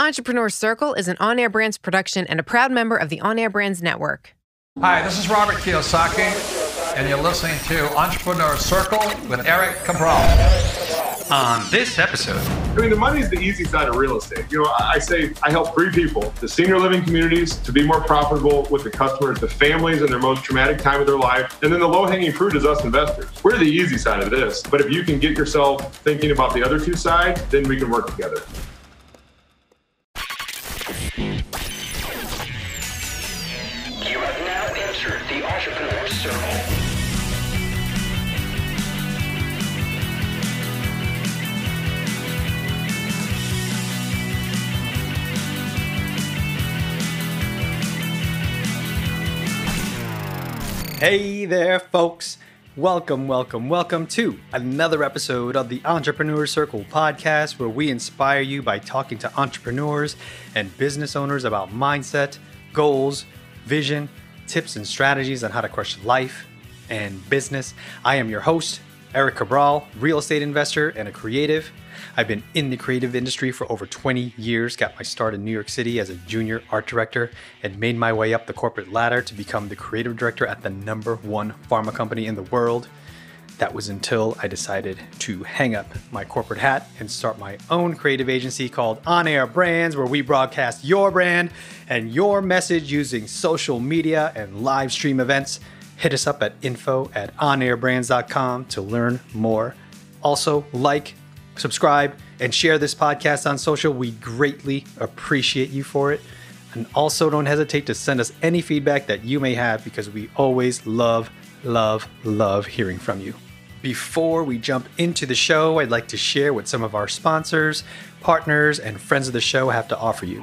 Entrepreneur Circle is an on air brands production and a proud member of the On Air Brands Network. Hi, this is Robert Kiyosaki, and you're listening to Entrepreneur Circle with Eric Cabral. On this episode, I mean, the money is the easy side of real estate. You know, I say I help three people the senior living communities to be more profitable with the customers, the families in their most traumatic time of their life. And then the low hanging fruit is us investors. We're the easy side of this. But if you can get yourself thinking about the other two sides, then we can work together. Hey there, folks. Welcome, welcome, welcome to another episode of the Entrepreneur Circle podcast, where we inspire you by talking to entrepreneurs and business owners about mindset, goals, vision, tips, and strategies on how to crush life and business. I am your host, Eric Cabral, real estate investor and a creative. I've been in the creative industry for over 20 years, got my start in New York City as a junior art director, and made my way up the corporate ladder to become the creative director at the number one pharma company in the world. That was until I decided to hang up my corporate hat and start my own creative agency called On Air Brands, where we broadcast your brand and your message using social media and live stream events. Hit us up at info at onairbrands.com to learn more. Also, like, subscribe, and share this podcast on social. We greatly appreciate you for it. And also, don't hesitate to send us any feedback that you may have because we always love, love, love hearing from you. Before we jump into the show, I'd like to share what some of our sponsors, partners, and friends of the show have to offer you.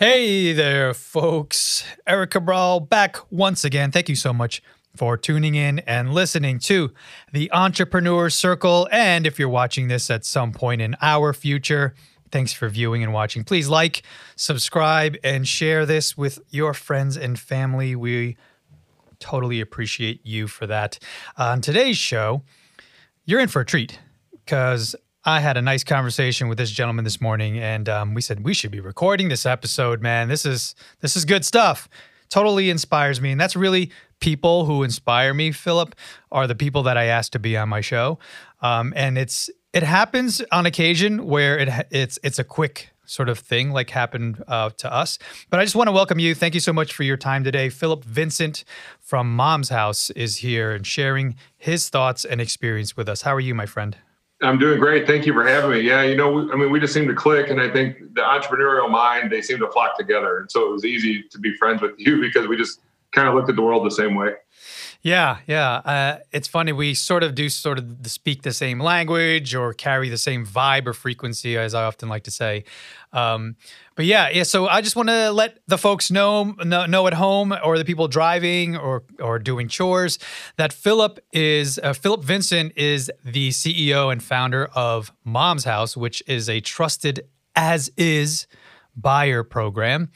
Hey there, folks. Eric Cabral back once again. Thank you so much for tuning in and listening to the Entrepreneur Circle. And if you're watching this at some point in our future, thanks for viewing and watching. Please like, subscribe, and share this with your friends and family. We totally appreciate you for that. on today's show, you're in for a treat because I had a nice conversation with this gentleman this morning, and um, we said we should be recording this episode. Man, this is this is good stuff. Totally inspires me, and that's really people who inspire me. Philip are the people that I asked to be on my show, um, and it's it happens on occasion where it it's it's a quick sort of thing like happened uh, to us. But I just want to welcome you. Thank you so much for your time today. Philip Vincent from Mom's House is here and sharing his thoughts and experience with us. How are you, my friend? I'm doing great. Thank you for having me. Yeah, you know, we, I mean, we just seem to click, and I think the entrepreneurial mind they seem to flock together, and so it was easy to be friends with you because we just kind of looked at the world the same way. Yeah, yeah. Uh, it's funny. We sort of do sort of speak the same language or carry the same vibe or frequency, as I often like to say. Um, but yeah, yeah. So I just want to let the folks know, know, know at home or the people driving or or doing chores that Philip is uh, Philip Vincent is the CEO and founder of Mom's House, which is a trusted as is buyer program,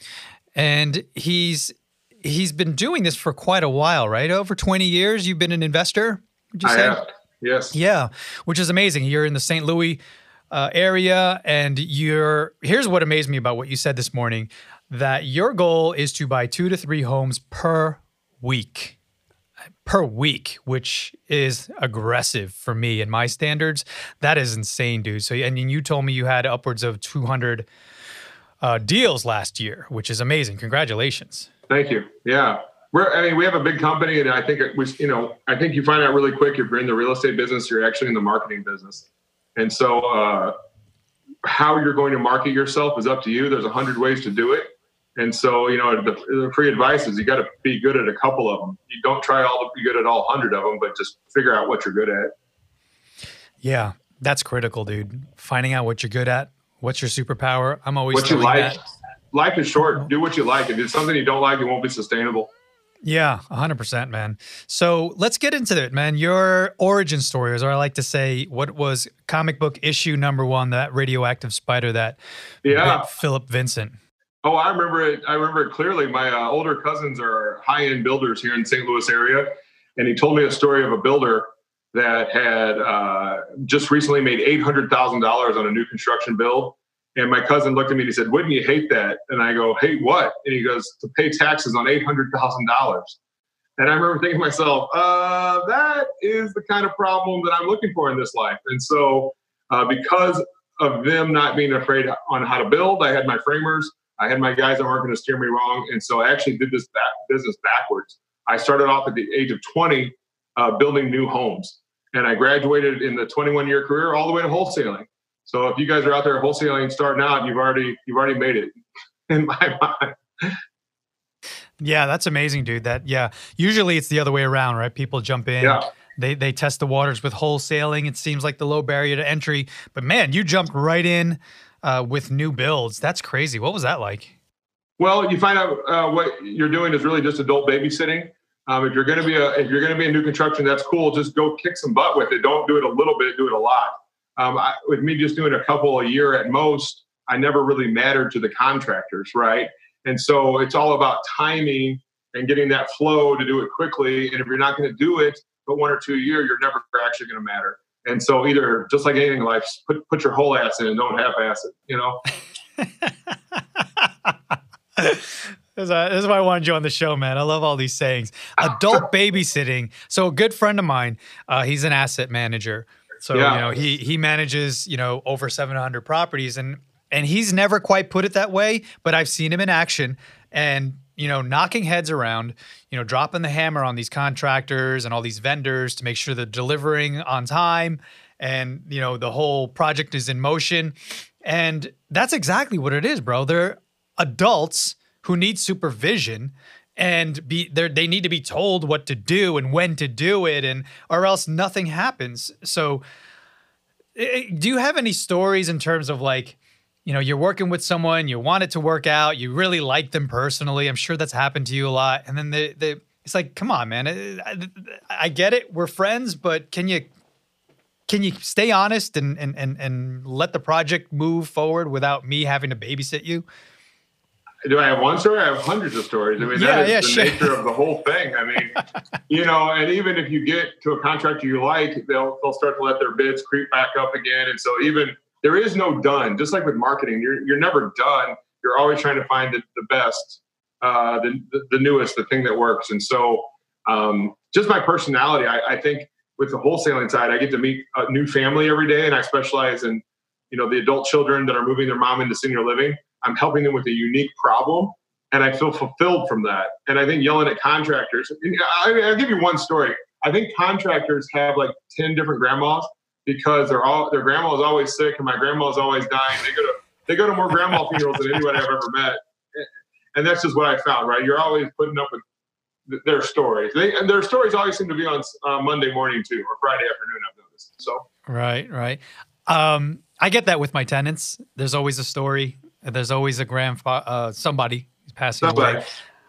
and he's he's been doing this for quite a while, right? Over 20 years, you've been an investor, would you I say? have. Yes. Yeah, which is amazing. You're in the St. Louis uh, area, and you're. Here's what amazed me about what you said this morning: that your goal is to buy two to three homes per week. per week, which is aggressive for me and my standards. That is insane, dude. So, and you told me you had upwards of 200 uh, deals last year, which is amazing. Congratulations. Thank you. Yeah. We're, I mean, we have a big company, and I think it was, you know, I think you find out really quick if you're in the real estate business, you're actually in the marketing business. And so, uh, how you're going to market yourself is up to you. There's a hundred ways to do it. And so, you know, the, the free advice is you got to be good at a couple of them. You don't try all to be good at all hundred of them, but just figure out what you're good at. Yeah, that's critical, dude. Finding out what you're good at. What's your superpower? I'm always what you like. That. Life is short. Do what you like. If it's something you don't like, it won't be sustainable. Yeah, 100%, man. So let's get into it, man. Your origin story, or I like to say, what was comic book issue number one, that radioactive spider that yeah. Philip Vincent? Oh, I remember it. I remember it clearly. My uh, older cousins are high end builders here in St. Louis area. And he told me a story of a builder that had uh, just recently made $800,000 on a new construction build and my cousin looked at me and he said, Wouldn't you hate that? And I go, Hate what? And he goes, To pay taxes on $800,000. And I remember thinking to myself, uh, That is the kind of problem that I'm looking for in this life. And so, uh, because of them not being afraid on how to build, I had my framers, I had my guys that weren't going to steer me wrong. And so I actually did this back, business backwards. I started off at the age of 20 uh, building new homes. And I graduated in the 21 year career all the way to wholesaling. So if you guys are out there wholesaling starting out, you've already you've already made it in my mind. Yeah, that's amazing, dude. That yeah. Usually it's the other way around, right? People jump in. Yeah. They they test the waters with wholesaling. It seems like the low barrier to entry. But man, you jumped right in uh, with new builds. That's crazy. What was that like? Well, you find out uh, what you're doing is really just adult babysitting. Um, if you're going to be a if you're going to be in new construction, that's cool. Just go kick some butt with it. Don't do it a little bit. Do it a lot. Um, I, with me just doing a couple a year at most, I never really mattered to the contractors, right? And so it's all about timing and getting that flow to do it quickly. And if you're not going to do it but one or two a year, you're never actually going to matter. And so either just like anything in life, put put your whole ass in and don't half ass it, you know. This is, this is why I wanted you on the show, man. I love all these sayings. Adult babysitting. So, a good friend of mine, uh, he's an asset manager so yeah. you know he he manages you know over 700 properties and and he's never quite put it that way, but I've seen him in action and you know knocking heads around, you know dropping the hammer on these contractors and all these vendors to make sure they're delivering on time and you know the whole project is in motion. And that's exactly what it is, bro. They're adults who need supervision and be they they need to be told what to do and when to do it and or else nothing happens. So eh, eh, do you have any stories in terms of like you know you're working with someone you want it to work out you really like them personally i'm sure that's happened to you a lot and then they, they it's like come on man eh, I, I get it we're friends but can you can you stay honest and, and and and let the project move forward without me having to babysit you do I have one story? I have hundreds of stories. I mean, yeah, that is yeah, the sure. nature of the whole thing. I mean, you know, and even if you get to a contractor you like, they'll they'll start to let their bids creep back up again. And so even there is no done. Just like with marketing, you're you're never done. You're always trying to find the, the best, uh, the, the, newest, the thing that works. And so, um, just my personality, I, I think with the wholesaling side, I get to meet a new family every day, and I specialize in, you know, the adult children that are moving their mom into senior living I'm helping them with a unique problem, and I feel fulfilled from that. And I think yelling at contractors, I, I'll give you one story. I think contractors have like 10 different grandmas because they're all their grandma is always sick and my grandma is always dying. They go to they go to more grandma funerals than anybody I've ever met. And that's just what I found, right? You're always putting up with their stories. They, and their stories always seem to be on uh, Monday morning too, or Friday afternoon. I've noticed. So right, right. Um, I get that with my tenants. There's always a story. There's always a grandfather, uh, somebody passing somebody. away.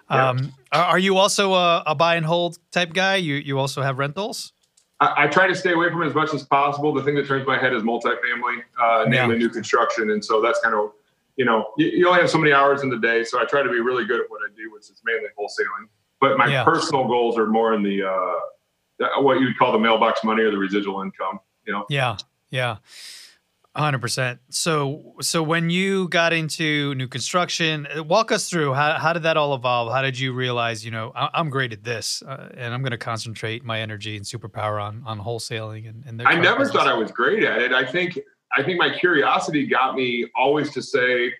Um, are you also a, a, buy and hold type guy? You you also have rentals? I, I, try to stay away from it as much as possible. The thing that turns my head is multifamily, uh, namely yeah. new construction, and so that's kind of you know you, you, only have so many hours in the day, so I try to be really good at what I do, which is mainly wholesaling. But my yeah. personal goals are more in the uh, what you would call the mailbox money or the residual income. You know? Yeah, yeah. Hundred percent. So, so when you got into new construction, uh, walk us through how how did that all evolve? How did you realize, you know, I, am great at this, uh, and I'm going to concentrate my energy and superpower on on wholesaling and. and I never thought I was great at it. I think I think my curiosity got me always to say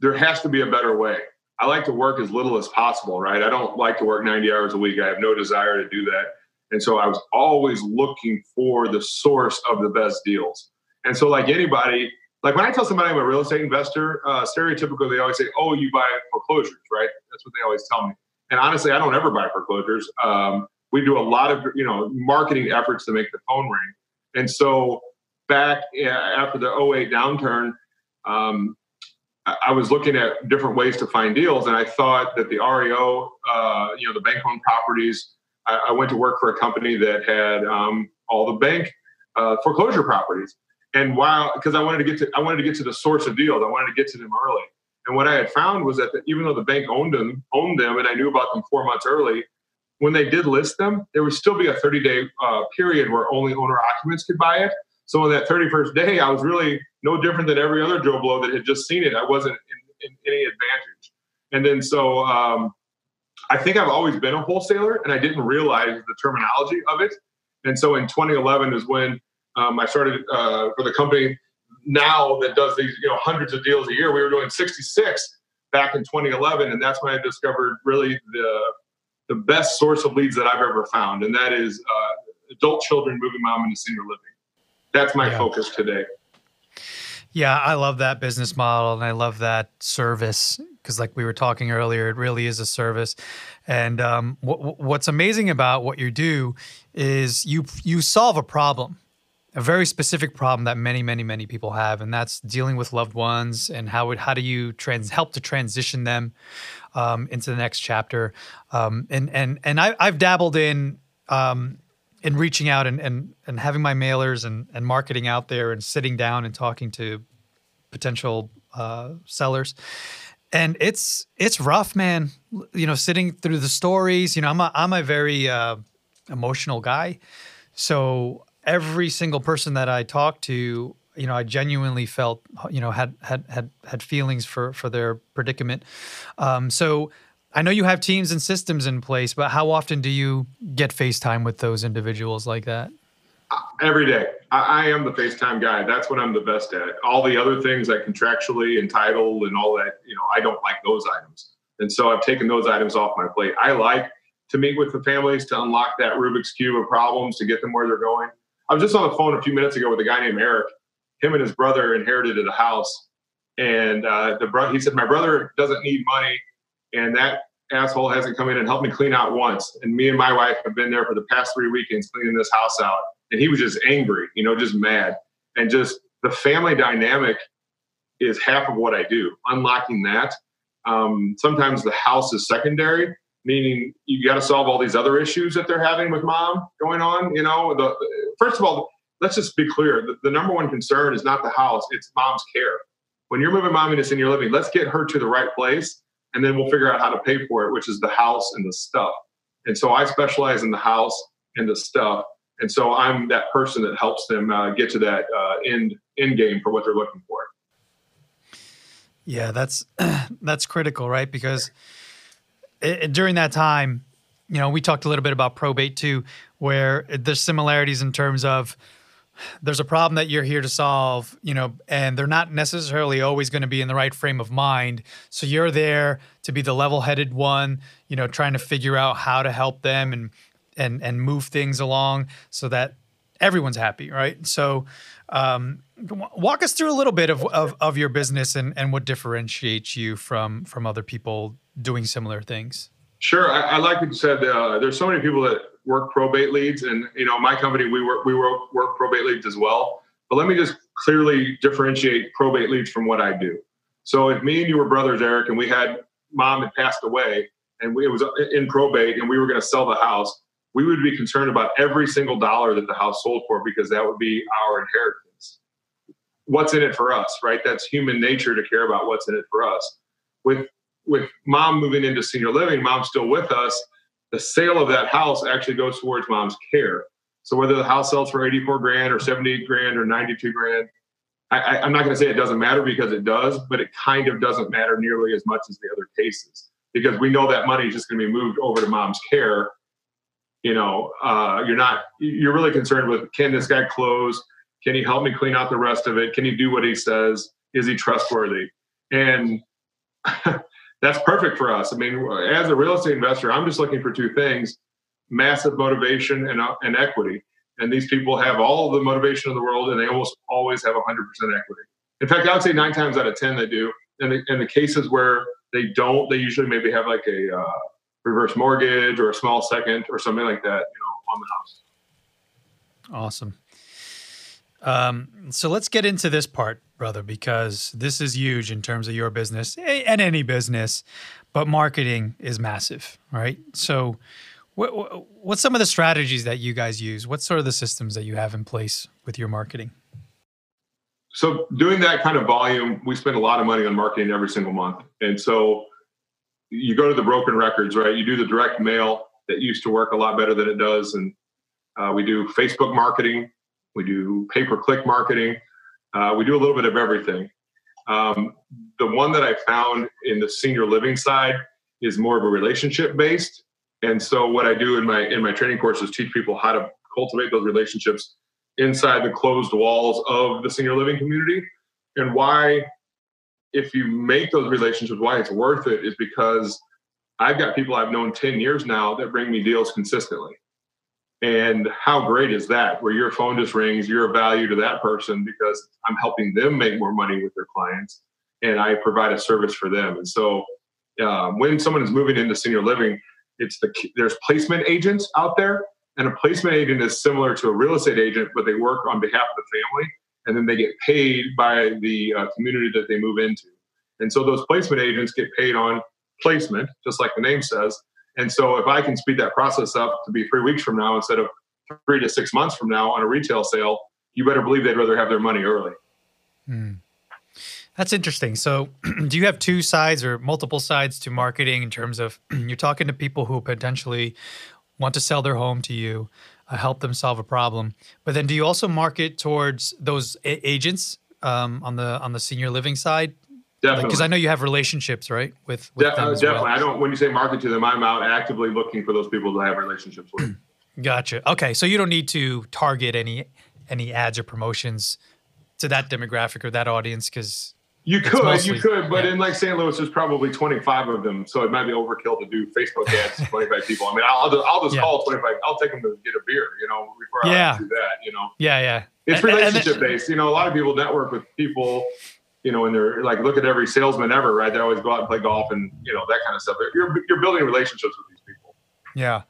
there has to be a better way. I like to work as little as possible, right? I don't like to work 90 hours a week. I have no desire to do that. And so I was always looking for the source of the best deals. And so, like anybody, like when I tell somebody I'm a real estate investor, uh, stereotypically they always say, "Oh, you buy foreclosures, right?" That's what they always tell me. And honestly, I don't ever buy foreclosures. Um, we do a lot of you know marketing efforts to make the phone ring. And so back after the 08 downturn, um, I was looking at different ways to find deals, and I thought that the REO, uh, you know, the bank-owned properties I, I went to work for a company that had um, all the bank uh, foreclosure properties. And while, because I wanted to get to, I wanted to get to the source of deals. I wanted to get to them early. And what I had found was that the, even though the bank owned them, owned them, and I knew about them four months early, when they did list them, there would still be a 30 day uh, period where only owner occupants could buy it. So on that 31st day, I was really no different than every other Joe Blow that had just seen it. I wasn't in, in any advantage. And then so um, I think I've always been a wholesaler and I didn't realize the terminology of it. And so in 2011 is when um, I started uh, for the company now that does these, you know, hundreds of deals a year. We were doing 66 back in 2011. And that's when I discovered really the, the best source of leads that I've ever found. And that is uh, adult children moving mom into senior living. That's my yeah. focus today. Yeah, I love that business model and I love that service because, like we were talking earlier, it really is a service. And um, what's amazing about what you do is you you solve a problem, a very specific problem that many, many, many people have, and that's dealing with loved ones and how how do you trans help to transition them um, into the next chapter. Um, and and and I, I've dabbled in um, in reaching out and, and, and having my mailers and, and marketing out there and sitting down and talking to potential uh, sellers. And it's it's rough, man. You know, sitting through the stories. You know, I'm a I'm a very uh, emotional guy, so every single person that I talked to, you know, I genuinely felt, you know, had had had had feelings for for their predicament. Um, so I know you have teams and systems in place, but how often do you get FaceTime with those individuals like that? Every day. I, I, am the FaceTime guy. That's what I'm the best at. All the other things like contractually entitled and all that, you know, I don't like those items. And so I've taken those items off my plate. I like to meet with the families to unlock that Rubik's Cube of problems to get them where they're going. I was just on the phone a few minutes ago with a guy named Eric. Him and his brother inherited a house. And uh, the bro- he said, My brother doesn't need money and that asshole hasn't come in and helped me clean out once. And me and my wife have been there for the past three weekends cleaning this house out. And he was just angry, you know, just mad. And just the family dynamic is half of what I do. Unlocking that. Um, sometimes the house is secondary, meaning you got to solve all these other issues that they're having with mom going on. You know, the first of all, let's just be clear: the, the number one concern is not the house; it's mom's care. When you're moving mom into senior living, let's get her to the right place and then we'll figure out how to pay for it, which is the house and the stuff. And so I specialize in the house and the stuff. And so I'm that person that helps them uh, get to that uh, end end game for what they're looking for. Yeah, that's that's critical, right? Because it, during that time, you know, we talked a little bit about probate too, where there's similarities in terms of there's a problem that you're here to solve, you know, and they're not necessarily always going to be in the right frame of mind. So you're there to be the level-headed one, you know, trying to figure out how to help them and and and move things along so that everyone's happy, right? So um, walk us through a little bit of, of, of your business and, and what differentiates you from from other people doing similar things. Sure, I, I like what you said. Uh, there's so many people that work probate leads, and you know, my company we work we work, work probate leads as well. But let me just clearly differentiate probate leads from what I do. So if me and you were brothers, Eric, and we had mom had passed away, and we, it was in probate, and we were going to sell the house, we would be concerned about every single dollar that the house sold for because that would be our inheritance. What's in it for us, right? That's human nature to care about what's in it for us. With with mom moving into senior living, mom's still with us the sale of that house actually goes towards mom's care. So whether the house sells for 84 grand or 78 grand or 92 grand, I, I'm not going to say it doesn't matter because it does, but it kind of doesn't matter nearly as much as the other cases because we know that money is just going to be moved over to mom's care. You know, uh, you're not, you're really concerned with can this guy close? Can he help me clean out the rest of it? Can he do what he says? Is he trustworthy? And that's perfect for us. I mean, as a real estate investor, I'm just looking for two things massive motivation and, uh, and equity. And these people have all the motivation in the world and they almost always have 100% equity. In fact, I would say nine times out of 10 they do. And the, in the cases where they don't, they usually maybe have like a uh, reverse mortgage or a small second or something like that, you know, on the house. Awesome. Um, so let's get into this part, brother, because this is huge in terms of your business and any business, but marketing is massive, right? So, what, what's some of the strategies that you guys use? What sort of the systems that you have in place with your marketing? So, doing that kind of volume, we spend a lot of money on marketing every single month. And so, you go to the broken records, right? You do the direct mail that used to work a lot better than it does. And uh, we do Facebook marketing, we do pay per click marketing, uh, we do a little bit of everything. Um, the one that I found in the senior living side is more of a relationship based. And so what I do in my in my training courses teach people how to cultivate those relationships inside the closed walls of the senior living community and why if you make those relationships why it's worth it is because I've got people I've known 10 years now that bring me deals consistently. And how great is that? Where your phone just rings, you're a value to that person because I'm helping them make more money with their clients and I provide a service for them. And so uh, when someone is moving into senior living, it's the there's placement agents out there, and a placement agent is similar to a real estate agent, but they work on behalf of the family, and then they get paid by the uh, community that they move into. And so those placement agents get paid on placement, just like the name says. And so if I can speed that process up to be three weeks from now instead of three to six months from now on a retail sale, you better believe they'd rather have their money early. Mm. That's interesting. So, do you have two sides or multiple sides to marketing in terms of you're talking to people who potentially want to sell their home to you, uh, help them solve a problem, but then do you also market towards those a- agents um, on the on the senior living side? Definitely, because like, I know you have relationships, right? With, with De- uh, definitely. Well. I don't. When you say market to them, I'm out actively looking for those people to have relationships with. Gotcha. Okay, so you don't need to target any any ads or promotions to that demographic or that audience because you could, mostly, you could, but yeah. in like St. Louis, there's probably 25 of them, so it might be overkill to do Facebook ads to 25 people. I mean, I'll just, I'll just yeah. call 25. I'll take them to get a beer, you know, before yeah. I do that. You know, yeah, yeah. It's and, relationship and then, based. You know, a lot of people network with people. You know, and they're like, look at every salesman ever, right? They always go out and play golf and you know that kind of stuff. You're you're building relationships with these people. Yeah.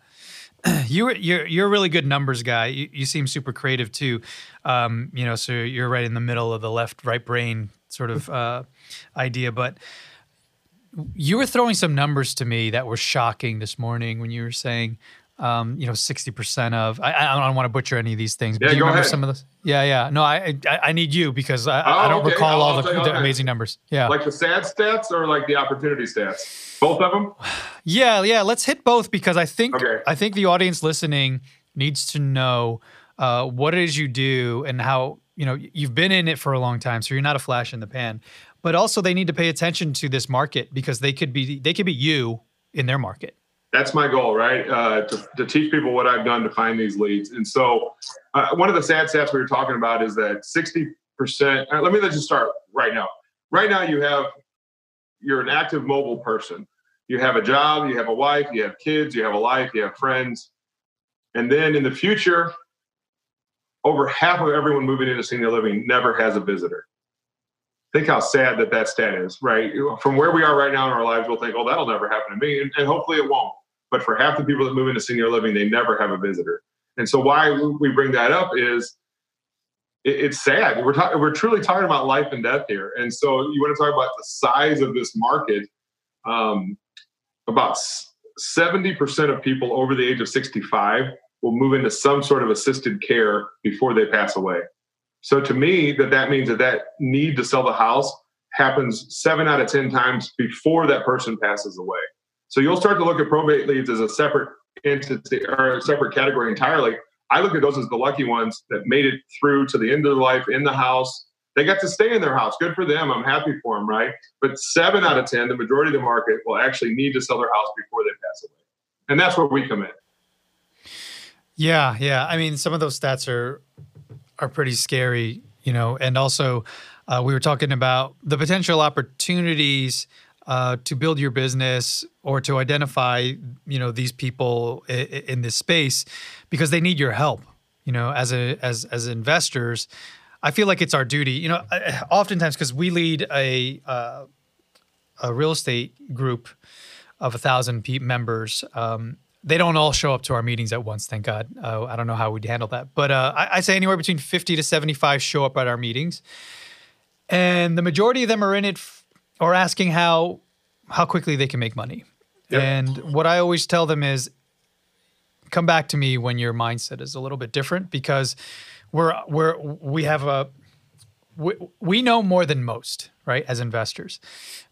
you're you're you're a really good numbers guy. You, you seem super creative too. Um, you know, so you're right in the middle of the left right brain sort of uh, idea. But you were throwing some numbers to me that were shocking this morning when you were saying, um, you know, sixty percent of. I, I, don't want to butcher any of these things. But yeah, do you remember ahead. some of those? Yeah, yeah. No, I I, I need you because I, Oh, I don't okay. recall I'll all the, the amazing numbers. Yeah, Like the sad stats or like the opportunity stats? Both of them. yeah, yeah. Let's hit both because I think Okay. I think the audience listening needs to know uh, what it is you do and how you know you've been in it for a long time, so you're not a flash in the pan. But also, they need to pay attention to this market because they could be they could be you in their market. That's my goal, right? Uh, to, to teach people what I've done to find these leads. And so, uh, one of the sad stats we were talking about is that 60%. Uh, let me just start right now. Right now, you have you're an active mobile person. You have a job, you have a wife, you have kids, you have a life, you have friends. And then in the future, over half of everyone moving into senior living never has a visitor. Think how sad that that stat is, right? From where we are right now in our lives, we'll think, oh, that'll never happen to me. And, and hopefully it won't. But for half the people that move into senior living, they never have a visitor. And so why we bring that up is it, it's sad. We're talking, we're truly talking about life and death here. And so you want to talk about the size of this market. Um, about 70% of people over the age of 65 will move into some sort of assisted care before they pass away. So to me, that that means that that need to sell the house happens seven out of 10 times before that person passes away. So you'll start to look at probate leads as a separate entity or a separate category entirely. I look at those as the lucky ones that made it through to the end of their life in the house. They got to stay in their house. Good for them. I'm happy for them, right? But seven out of 10, the majority of the market will actually need to sell their house before they pass away. And that's where we come in. Yeah, yeah. I mean, some of those stats are are pretty scary, you know. And also, uh, we were talking about the potential opportunities uh, to build your business or to identify, you know, these people in, in this space because they need your help. You know, as a as as investors, I feel like it's our duty. You know, oftentimes because we lead a uh, a real estate group of a thousand members. Um, they don't all show up to our meetings at once, thank God. Uh, I don't know how we'd handle that, but uh, I, I, say anywhere between fifty to seventy-five show up at our meetings, and the majority of them are in it f- or asking how how quickly they can make money. Yep. And what I always tell them is, come back to me when your mindset is a little bit different because we're we're we have a we, we know more than most right as investors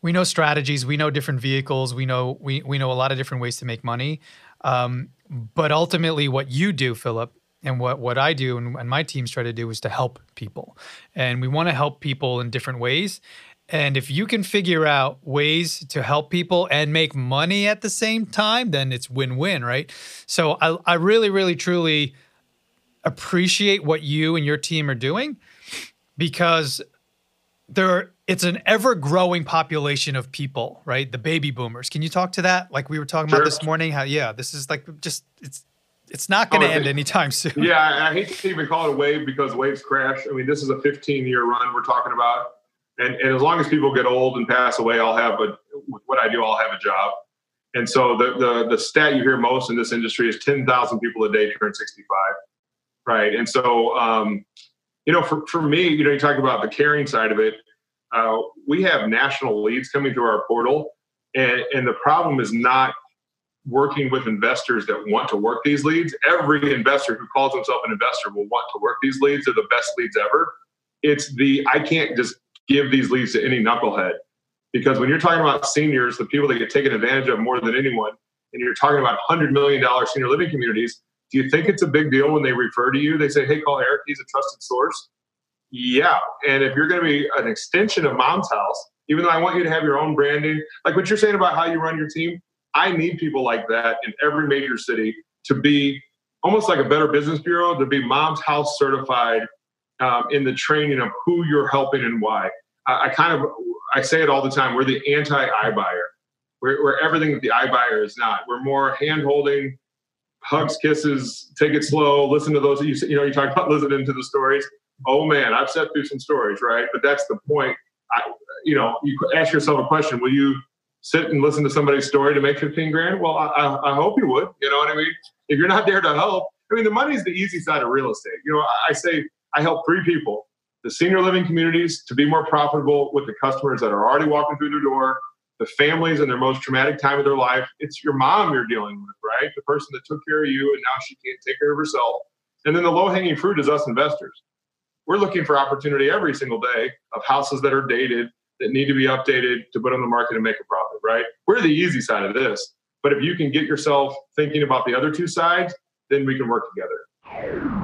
we know strategies we know different vehicles we know we, we know a lot of different ways to make money um, but ultimately what you do philip and what, what i do and, and my teams try to do is to help people and we want to help people in different ways and if you can figure out ways to help people and make money at the same time, then it's win win, right? So I, I really, really, truly appreciate what you and your team are doing because there it's an ever growing population of people, right? The baby boomers. Can you talk to that? Like we were talking sure. about this morning, how yeah, this is like just it's it's not going to oh, end anytime soon. Yeah, I hate to even call it a wave because waves crash. I mean, this is a 15 year run we're talking about and, and as long as people get old and pass away, I'll have a what I do. I'll have a job. And so the the the stat you hear most in this industry is ten thousand people a day turn sixty five, right? And so um, you know, for for me, you know, you talk about the caring side of it. Uh, we have national leads coming through our portal, and and the problem is not working with investors that want to work these leads. Every investor who calls himself an investor will want to work these leads. They're the best leads ever. It's the I can't just give these leads to any knucklehead. Because when you're talking about seniors, the people that get taken advantage of more than anyone, and you're talking about $100 million senior living communities, do you think it's a big deal when they refer to you? They say, hey, call Eric, he's a trusted source. Yeah. And if you're going to be an extension of mom's house, even though I want you to have your own branding, like what you're saying about how you run your team, I need people like that in every major city to be almost like a better business bureau, to be mom's house certified um, in the training of who you're helping and why. I, I, kind of I say it all the time. We're the anti iBuyer. We're, we're everything that the buyer is not. We're more hand holding, hugs, kisses, take it slow. Listen to those. You you know you talk about listening to the stories. Oh man, I've sat through some stories, right? But that's the point. I, you know, you ask yourself a question: Will you sit and listen to somebody's story to make 15 grand? Well, I, I, I hope you would. You know what I mean? If you're not there to help, I mean, the money is the easy side of real estate. You know, I say I help three people the senior living communities to be more profitable with the customers that are already walking through their door, the families in their most traumatic time of their life. It's your mom you're dealing with, right? The person that took care of you and now she can't take care of herself. And then the low hanging fruit is us investors. We're looking for opportunity every single day of houses that are dated that need to be updated to put on the market and make a profit, right? We're the easy side of this. But if you can get yourself thinking about the other two sides, then we can work together.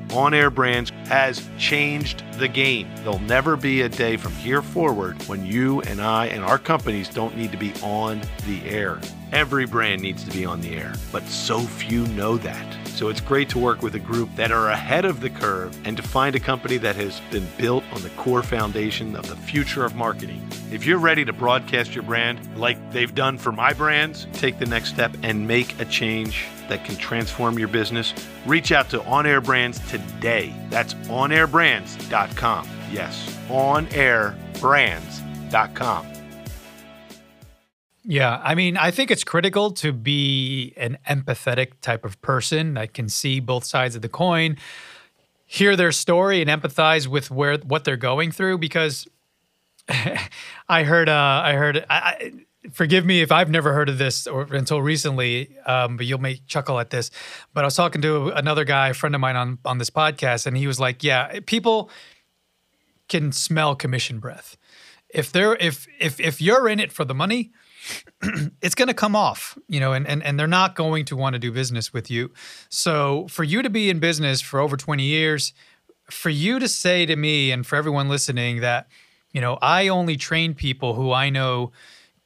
on air brands has changed the game. There'll never be a day from here forward when you and I and our companies don't need to be on the air. Every brand needs to be on the air, but so few know that. So it's great to work with a group that are ahead of the curve and to find a company that has been built on the core foundation of the future of marketing. If you're ready to broadcast your brand like they've done for my brands, take the next step and make a change that can transform your business, reach out to On Air Brands today. That's onairbrands.com. Yes, onairbrands.com. Yeah, I mean, I think it's critical to be an empathetic type of person that can see both sides of the coin, hear their story and empathize with where what they're going through because I heard. Uh, I heard. I, I, forgive me if I've never heard of this or until recently, um, but you'll make chuckle at this. But I was talking to another guy, a friend of mine on on this podcast, and he was like, "Yeah, people can smell commission breath. If they're if if if you're in it for the money." it's going to come off, you know, and, and and they're not going to want to do business with you. So for you to be in business for over 20 years, for you to say to me and for everyone listening that, you know, I only train people who I know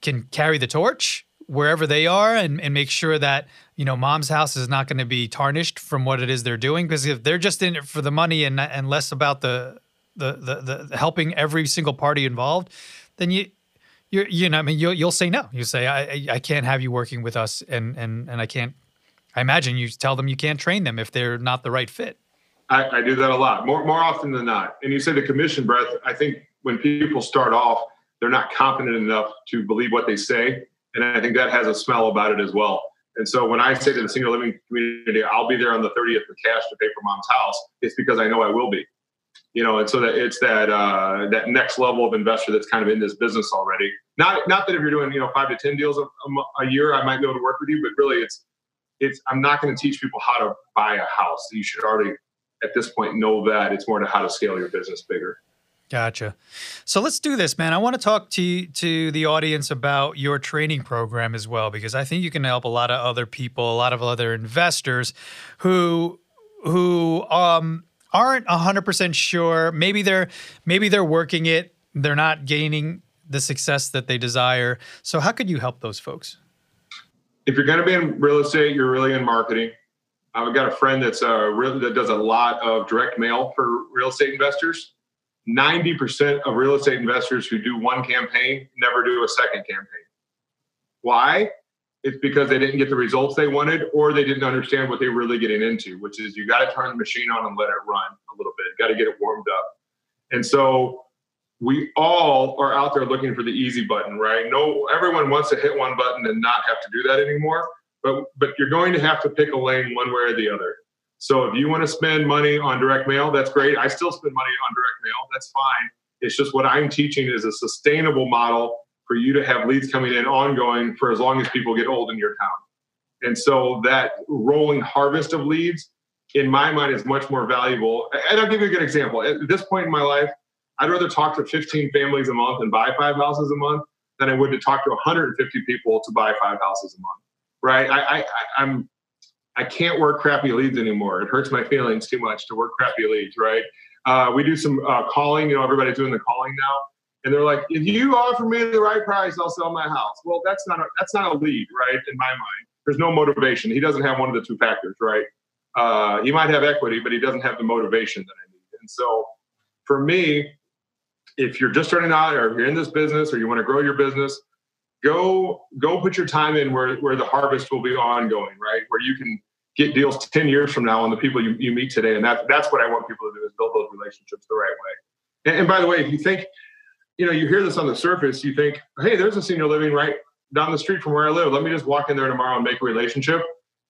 can carry the torch wherever they are and, and make sure that you know mom's house is not going to be tarnished from what it is they're doing because if they're just in it for the money and and less about the the the, the helping every single party involved then you you you know I mean you'll you'll say no you say I I can't have you working with us and and and I can't I imagine you tell them you can't train them if they're not the right fit I, I do that a lot more more often than not and you say the commission breath I think when people start off they're not confident enough to believe what they say. And I think that has a smell about it as well. And so when I say to the senior living community, I'll be there on the 30th with cash to pay for mom's house, it's because I know I will be. You know, and so that it's that uh, that next level of investor that's kind of in this business already. Not not that if you're doing you know five to ten deals a, a year, I might be able to work with you, but really it's it's I'm not going to teach people how to buy a house. You should already at this point know that. It's more to how to scale your business bigger. Gotcha. So let's do this, man. I want to talk to to the audience about your training program as well, because I think you can help a lot of other people, a lot of other investors who who um, aren't hundred percent sure. Maybe they're maybe they're working it, they're not gaining the success that they desire. So how could you help those folks? If you're going to be in real estate, you're really in marketing. I've got a friend that's uh, a really, that does a lot of direct mail for real estate investors 90% of real estate investors who do one campaign never do a second campaign. Why? It's because they didn't get the results they wanted or they didn't understand what they were really getting into, which is you got to turn the machine on and let it run a little bit. Got to get it warmed up. And so we all are out there looking for the easy button, right? No, everyone wants to hit one button and not have to do that anymore. But but you're going to have to pick a lane one way or the other. So if you want to spend money on direct mail, that's great. I still spend money on direct mail. That's fine. It's just what I'm teaching is a sustainable model for you to have leads coming in ongoing for as long as people get old in your town. And so that rolling harvest of leads, in my mind, is much more valuable. And I'll give you a good example. At this point in my life, I'd rather talk to 15 families a month and buy five houses a month than I would to talk to 150 people to buy five houses a month. Right? I, I, I'm I can't work crappy leads anymore. It hurts my feelings too much to work crappy leads, right? Uh, we do some uh, calling. You know, everybody's doing the calling now, and they're like, "If you offer me the right price, I'll sell my house." Well, that's not a, that's not a lead, right? In my mind, there's no motivation. He doesn't have one of the two factors, right? Uh, he might have equity, but he doesn't have the motivation that I need. And so, for me, if you're just starting out, or you're in this business, or you want to grow your business, go go put your time in where where the harvest will be ongoing, right? Where you can get deals 10 years from now on the people you, you meet today. And that, that's what I want people to do is build those relationships the right way. And, and by the way, if you think, you know, you hear this on the surface, you think, hey, there's a senior living right down the street from where I live. Let me just walk in there tomorrow and make a relationship.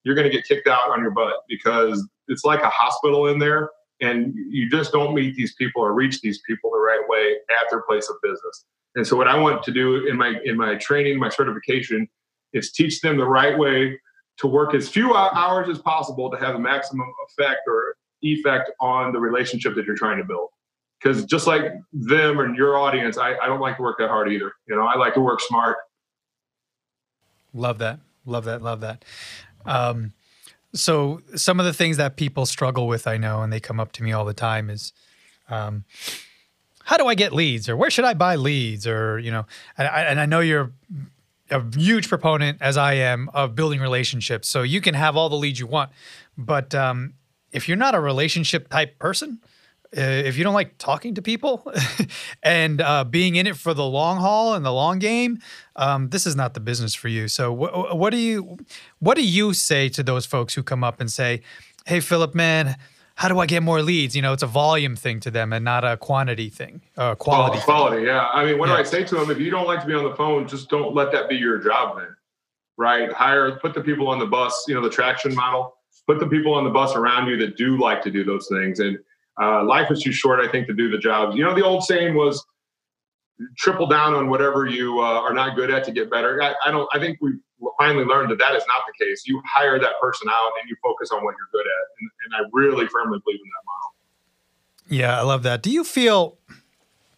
You're going to get kicked out on your butt because it's like a hospital in there and you just don't meet these people or reach these people the right way at their place of business. And so what I want to do in my in my training, my certification, is teach them the right way to work as few hours as possible to have a maximum effect or effect on the relationship that you're trying to build. Because just like them and your audience, I, I don't like to work that hard either. You know, I like to work smart. Love that. Love that. Love that. Um, so some of the things that people struggle with, I know, and they come up to me all the time is, um, how do I get leads or where should I buy leads or, you know, and I, and I know you're a huge proponent, as I am, of building relationships. So you can have all the leads you want, but um, if you're not a relationship type person, if you don't like talking to people and uh, being in it for the long haul and the long game, um, this is not the business for you. So wh- what do you what do you say to those folks who come up and say, "Hey, Philip, man." how do I get more leads? You know, it's a volume thing to them and not a quantity thing, uh, quality. Quality, thing. yeah. I mean, what yeah. do I say to them? If you don't like to be on the phone, just don't let that be your job then, right? Hire, put the people on the bus, you know, the traction model, put the people on the bus around you that do like to do those things. And uh, life is too short, I think, to do the jobs. You know, the old saying was, triple down on whatever you uh, are not good at to get better. I, I don't. I think we finally learned that that is not the case. You hire that person out and you focus on what you're good at, and, and I really firmly believe in that model. Yeah, I love that. Do you feel?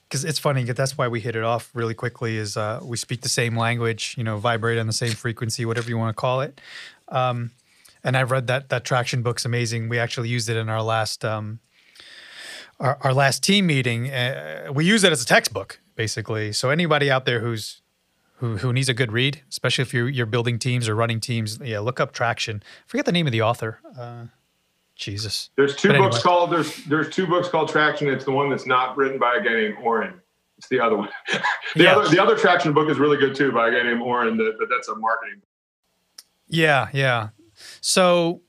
Because it's funny, that's why we hit it off really quickly. Is uh, we speak the same language, you know, vibrate on the same frequency, whatever you want to call it. Um, and I've read that that traction book's amazing. We actually used it in our last um, our, our last team meeting. Uh, we use it as a textbook, basically. So anybody out there who's who, who needs a good read, especially if you're you're building teams or running teams, yeah, look up Traction. Forget the name of the author. Uh, Jesus. There's two But books called there's there's two books called Traction. It's the one that's not written by a guy named Oren. It's the other one. the Yeah. other the other Traction book is really good too by a guy named Oren. That, but that's a marketing. Yeah, yeah. So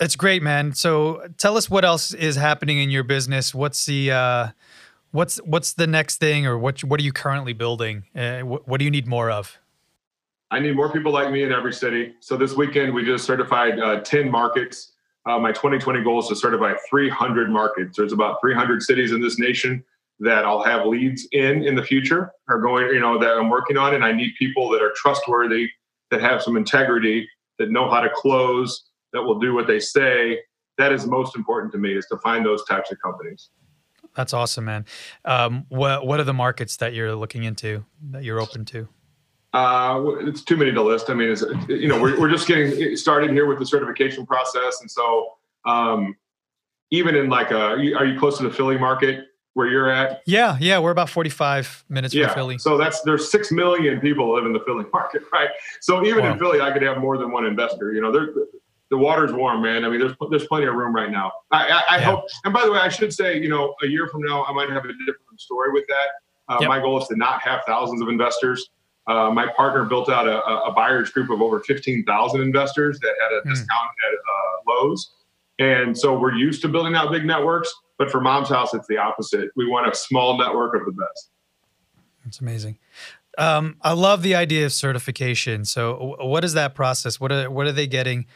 it's great, man. So tell us what else is happening in your business. What's the uh, what's what's the next thing, or what what are you currently building? Uh, what, what do you need more of? I need more people like me in every city. So this weekend we just certified uh, 10 markets. Uh, my 2020 goal is to certify 300 markets. There's about 300 cities in this nation that I'll have leads in in the future are going, you know, that I'm working on. And I need people that are trustworthy, that have some integrity, that know how to close, that will do what they say. That is most important to me is to find those types of companies. That's awesome, man. Um, what what are the markets that you're looking into that you're open to? Uh, it's too many to list. I mean, it's, you know, we're, we're just getting started here with the certification process. And so, um, even in like a, are you, close to the Philly market where you're at? Yeah, yeah. We're about 45 minutes yeah. from Philly. So that's, there's 6 million people live in the Philly market, right? So even Wow. in Philly, I could have more than one investor, you know, there, the water's warm, man. I mean, there's, there's plenty of room right now. I, I, I Yeah. hope, and by the way, I should say, you know, a year from now, I might have a different story with that. Uh, Yep. My goal is to not have thousands of investors. Uh, my partner built out a, a buyers group of over 15,000 investors that had a Hmm. discount at uh, Lowe's. And so we're used to building out big networks, but for Mom's House, it's the opposite. We want a small network of the best. It's amazing. Um, I love the idea of certification. So, wh- what is that process? What are what are they getting?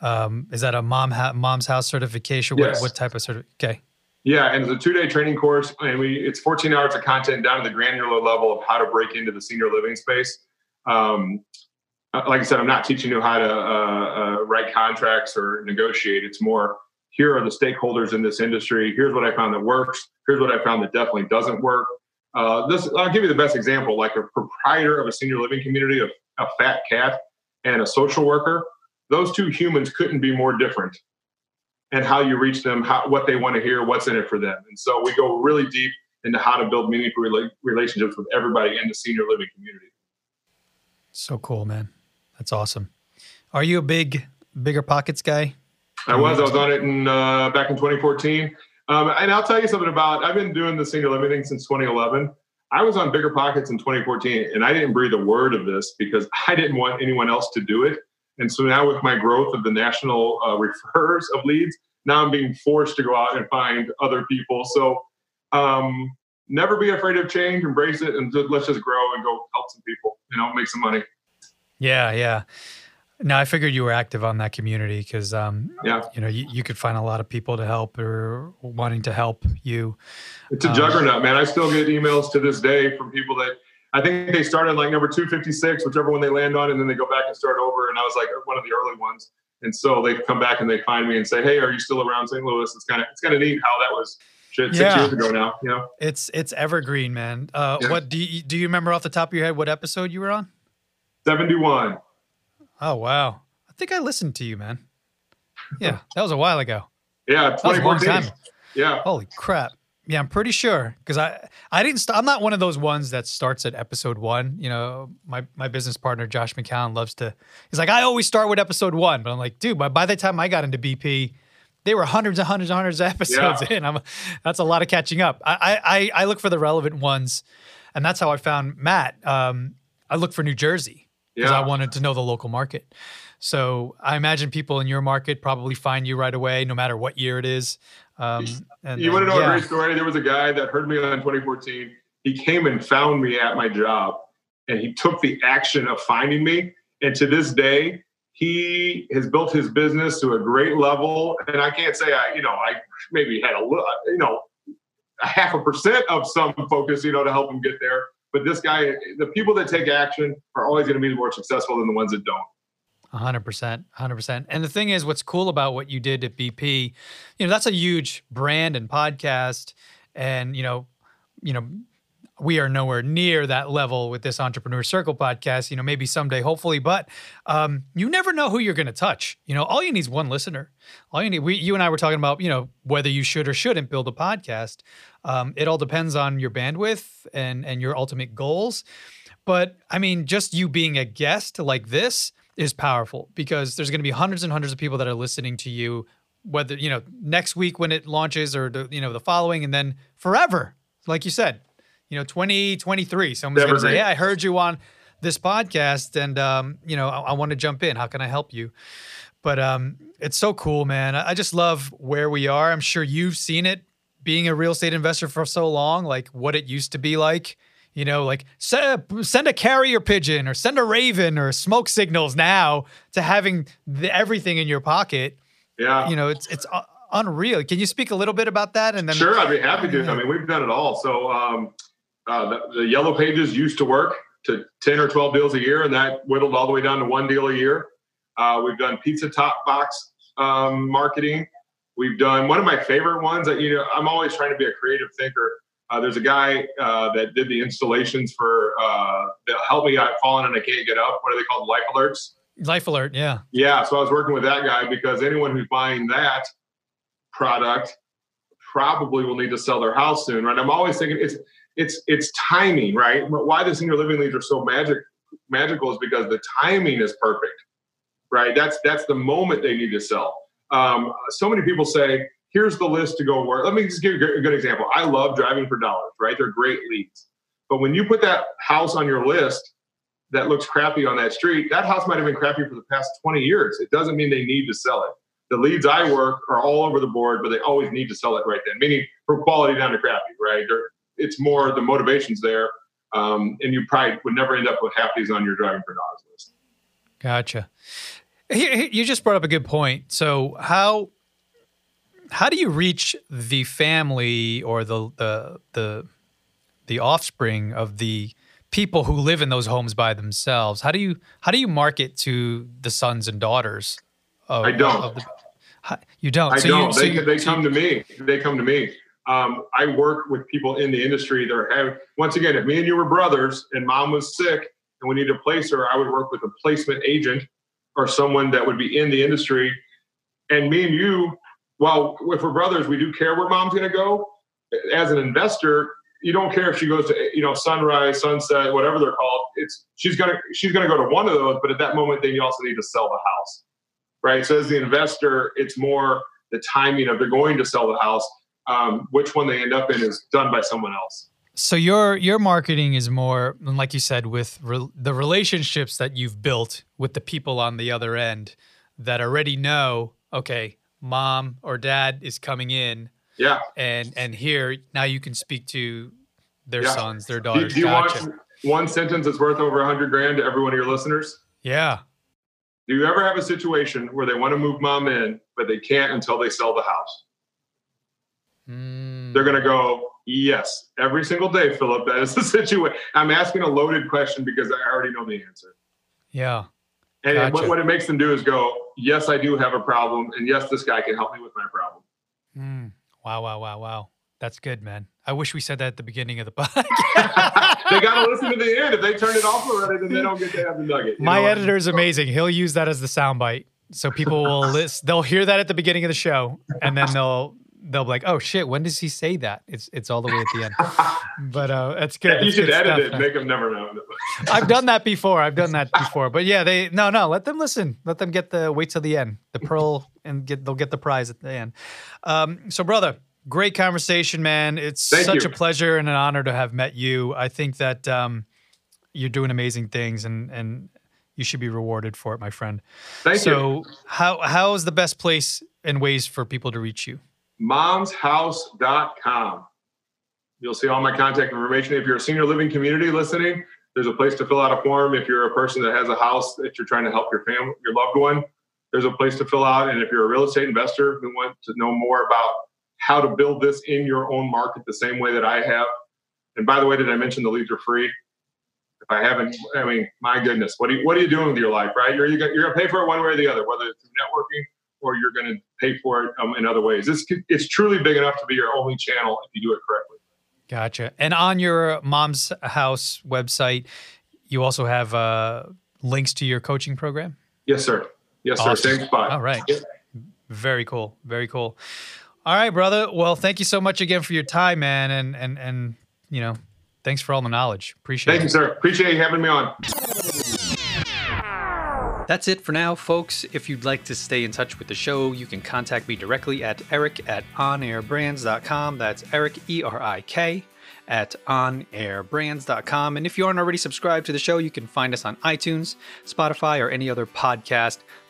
Um, is that a mom ha- mom's house certification? What, Yes. what type of certificate? Okay. Yeah, and it's a two-day training course, and we it's 14 hours of content down to the granular level of how to break into the senior living space. Um, uh, like I said, I'm not teaching you how to uh, uh, write contracts or negotiate. It's more here are the stakeholders in this industry. Here's what I found that works. Here's what I found that definitely doesn't work. Uh, this I'll give you the best example. Like a proprietor of a senior living community, of a fat cat, and a social worker. Those two humans couldn't be more different and how you reach them, how, what they want to hear, what's in it for them. And so we go really deep into how to build meaningful rela- relationships with everybody in the senior living community. So cool, man. That's awesome. Are you a big bigger pockets guy? I was, I was on it in uh, back in 2014. Um, and I'll tell you something about, I've been doing the senior living thing since 2011. I was on Bigger Pockets in 2014 and I didn't breathe a word of this because I didn't want anyone else to do it. And so now with my growth of the national uh, referrers of leads, now I'm being forced to go out and find other people. So um, never be afraid of change, embrace it, and let's just grow and go help some people, you know, make some money. Yeah, yeah. No, I figured you were active on that community because, um, Yeah. you know, you, you could find a lot of people to help or wanting to help you. It's a Um, juggernaut, man. I still get emails to this day from people that I think they started like number 256, whichever one they land on, and then they go back and start over. And I was like one of the early ones. And so they come back and they find me and say, Hey, are you still around St. Louis? It's kind of, it's kind of neat how that was shit six Yeah. years ago now, you know? It's it's evergreen, man. Uh, Yeah. What do you, do you remember off the top of your head what episode you were on? 71. Oh wow, I think I listened to you, man. Yeah, that was a while ago. Yeah. That was a long 2014. Yeah. Holy crap! Yeah, I'm pretty sure because I I didn't. St- I'm not one of those ones that starts at episode one. You know, my my business partner Josh McCown loves to. He's like, I always start with episode one, but I'm like, dude, by by the time I got into BP, they were hundreds and hundreds and hundreds of episodes Yeah. in. I'm that's a lot of catching up. I I I I look for the relevant ones, and that's how I found Matt. Um, I look for New Jersey because I wanted to know the local market. So I imagine people in your market probably find you right away, no matter what year it is. Um, and You want to know yeah. a great story? There was a guy that heard me on 2014. He came and found me at my job, and he took the action of finding me. And to this day, he has built his business to a great level. And I can't say I, you know, I maybe had a little, you know, a half a percent of some focus, you know, to help him get there. But this guy, the people that take action are always going to be more successful than the ones that don't. Hundred percent, hundred percent. And the thing is, what's cool about what you did at BP, you know, that's a huge brand and podcast, and you know, you know, we are nowhere near that level with this entrepreneur circle podcast you know maybe someday hopefully. But um, you never know who you're going to touch. You know all you need is one listener. All you need we, you and i were talking about you know whether you should or shouldn't build a podcast. Um, it all depends on your bandwidth and and your ultimate goals. But i mean just you being a guest like this is powerful because there's going to be hundreds and hundreds of people that are listening to you whether you know next week when it launches or the, you know the following and then forever like you said you know 2023 someone's going to say yeah i heard you on this podcast and um, you know i, I want to jump in. How can i help you? But um, it's so cool man. I, I just love where we are. I'm sure you've seen it being a real estate investor for so long like what it used to be like you know like send a, send a carrier pigeon or send a raven or smoke signals now to having the, everything in your pocket yeah you know it's it's uh, unreal can you speak a little bit about that and then sure i'd be happy to i mean we've done it all so um, uh, the, the, yellow pages used to work to 10 or 12 deals a year, and that whittled all the way down to one deal a year. Uh, we've done pizza top box um, marketing. We've done one of my favorite ones that, you know, I'm always trying to be a creative thinker. Uh, there's a guy uh, that did the installations for uh, that help me out falling and I can't get up. What are they called? Life alerts. Life alert, yeah. Yeah. So I was working with that guy because anyone who's buying that product probably will need to sell their house soon, right? I'm always thinking it's it's it's timing, right? Why the senior living leads are so magic magical is because the timing is perfect, right? That's that's the moment they need to sell. Um, so many people say, "Here's the list to go work." Let me just give you a good example. I love driving for dollars, right? They're great leads, but when you put that house on your list that looks crappy on that street, that house might have been crappy for the past 20 years. It doesn't mean they need to sell it. The leads I work are all over the board, but they always need to sell it right then, meaning from quality down to crappy, right? They're, it's more the motivation's there, um, and you probably would never end up with half these on your driving for dollars list. Gotcha. You just brought up a good point. So how how do you reach the family or the the the the offspring of the people who live in those homes by themselves? How do you how do you market to the sons and daughters? Of, I don't. The, you don't. I so don't. You, they, so you, they come to me. They come to me um, I work with people in the industry that have, once again, if me and you were brothers and mom was sick and we need to place her, I would work with a placement agent or someone that would be in the industry. And me and you, well, if we're brothers, we do care where mom's going to go. As an investor, you don't care if she goes to you know sunrise, sunset, whatever they're called. It's she's gonna she's gonna go to one of those, but at that moment, then you also need to sell the house, right? So as the investor, it's more the timing of they're going to sell the house um, which one they end up in is done by someone else. So your your marketing is more, like you said, with re- the relationships that you've built with the people on the other end that already know, okay, mom or dad is coming in. Yeah. And and here now you can speak to their yeah. sons, their daughters. Do, do you gotcha. want one sentence that's worth over a hundred grand to every one of your listeners? Yeah. Do you ever have a situation where they want to move mom in, but they can't until they sell the house? Mm. They're going to go, yes, every single day, Philip. That is the situation. I'm asking a loaded question because I already know the answer. Yeah. And gotcha. what, what, it makes them do is go, yes, I do have a problem. And yes, this guy can help me with my problem. Mm. Wow, wow, wow, wow. That's good, man. I wish we said that at the beginning of the podcast. they got to listen to the end. If they turn it off already, then they don't get to have the nugget. My editor is amazing. He'll use that as the soundbite. So people will list, they'll hear that at the beginning of the show and then they'll they'll be like, "Oh shit, when does he say that?" It's it's all the way at the end. but uh, that's good. Yeah, you should edit stuff, it, man. make them never know. I've done that before. I've done that before. But yeah, they no no. Let them listen. Let them get the wait till the end. The pearl and get they'll get the prize at the end. Um, so brother, great conversation, man. It's Thank such you. a pleasure and an honor to have met you. I think that um, you're doing amazing things and and you should be rewarded for it, my friend. Thank so you. So how how is the best place and ways for people to reach you? momshouse.com. You'll see all my contact information. If you're a senior living community listening, there's a place to fill out a form. If you're a person that has a house that you're trying to help your family, your loved one, there's a place to fill out. And if you're a real estate investor who wants to know more about how to build this in your own market the same way that I have. And by the way, did I mention the leads are free? If I haven't, I mean, my goodness, what are you, what are you doing with your life, right? You're, you're going to pay for it one way or the other, whether it's networking or you're going to pay for it um, in other ways. This, it's truly big enough to be your only channel if you do it correctly. Gotcha. And on your mom's house website, you also have uh, links to your coaching program? Yes, sir. Yes, Awesome. sir. Same spot. All right. Yep. Very cool. Very cool. All right, brother. Well, thank you so much again for your time, man. And and and you know, thanks for all the knowledge. Appreciate Thank it. you, sir. Appreciate you having me on. That's it for now, folks. If you'd like to stay in touch with the show, you can contact me directly at erik at onairbrands.com. That's Erik, E R I K, at onairbrands.com. And if you aren't already subscribed to the show, you can find us on iTunes, Spotify, or any other podcast